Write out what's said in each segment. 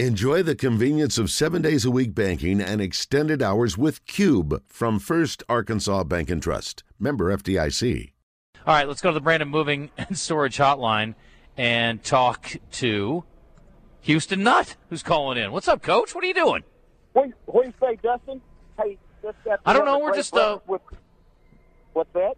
Enjoy the convenience of seven days a week banking and extended hours with Cube from First Arkansas Bank and Trust. Member FDIC. All right, let's go to the Brandon Moving and Storage Hotline and talk to Houston Nutt, who's calling in. What's up, Coach? What are you doing? What, what do you say, Dustin? Hey, just got I don't know. We're just uh, with, what's that?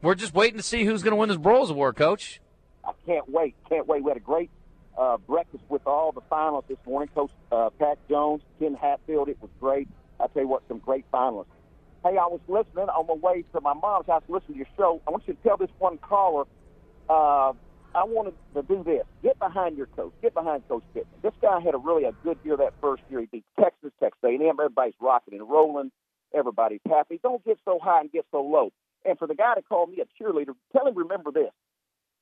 We're just waiting to see who's going to win this Broyles Award, Coach. I can't wait. Can't wait. We had a great uh, breakfast with all the finalists this morning. Coach uh, Pat Jones, Ken Hatfield. It was great. I tell you what, some great finalists. Hey, I was listening on my way to my mom's house to listen to your show. I want you to tell this one caller. Uh, I wanted to do this. Get behind your coach. Get behind Coach Pittman. This guy had a really a good year that first year. He beat Texas, Texas A&M. Everybody's rocking and rolling. Everybody's happy. Don't get so high and get so low. And for the guy to call me a cheerleader, tell him remember this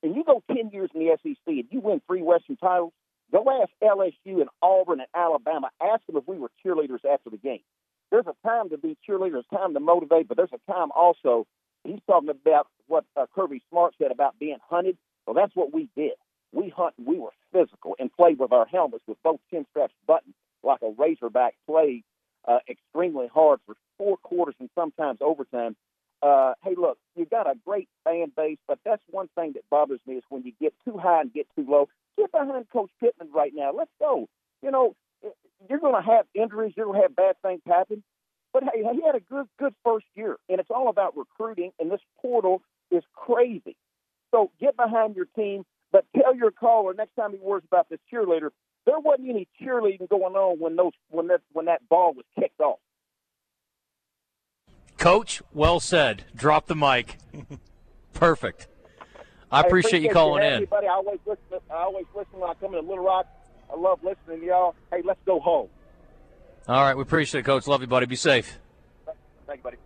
and you go 10 years in the SEC and you win three Western titles, go ask LSU and Auburn and Alabama. Ask them if we were cheerleaders after the game. There's a time to be cheerleaders, time to motivate, but there's a time also. He's talking about what uh, Kirby Smart said about being hunted. Well, that's what we did. We hunt. We were physical and played with our helmets with both chin straps buttoned like a razorback. Played uh, extremely hard for four quarters and sometimes overtime uh, hey, look, you've got a great fan base, but that's one thing that bothers me is when you get too high and get too low. Get behind Coach Pittman right now. Let's go. You know, you're going to have injuries. You're going to have bad things happen. But hey, he had a good, good first year, and it's all about recruiting. And this portal is crazy. So get behind your team, but tell your caller next time he worries about this cheerleader. There wasn't any cheerleading going on when those when that when that ball was kicked off. Coach, well said. Drop the mic. Perfect. I appreciate, appreciate you calling you, in. Everybody, I always listen. I always listen when I come into Little Rock. I love listening to y'all. Hey, let's go home. All right, we appreciate it, Coach. Love you, buddy. Be safe. Thank you, buddy.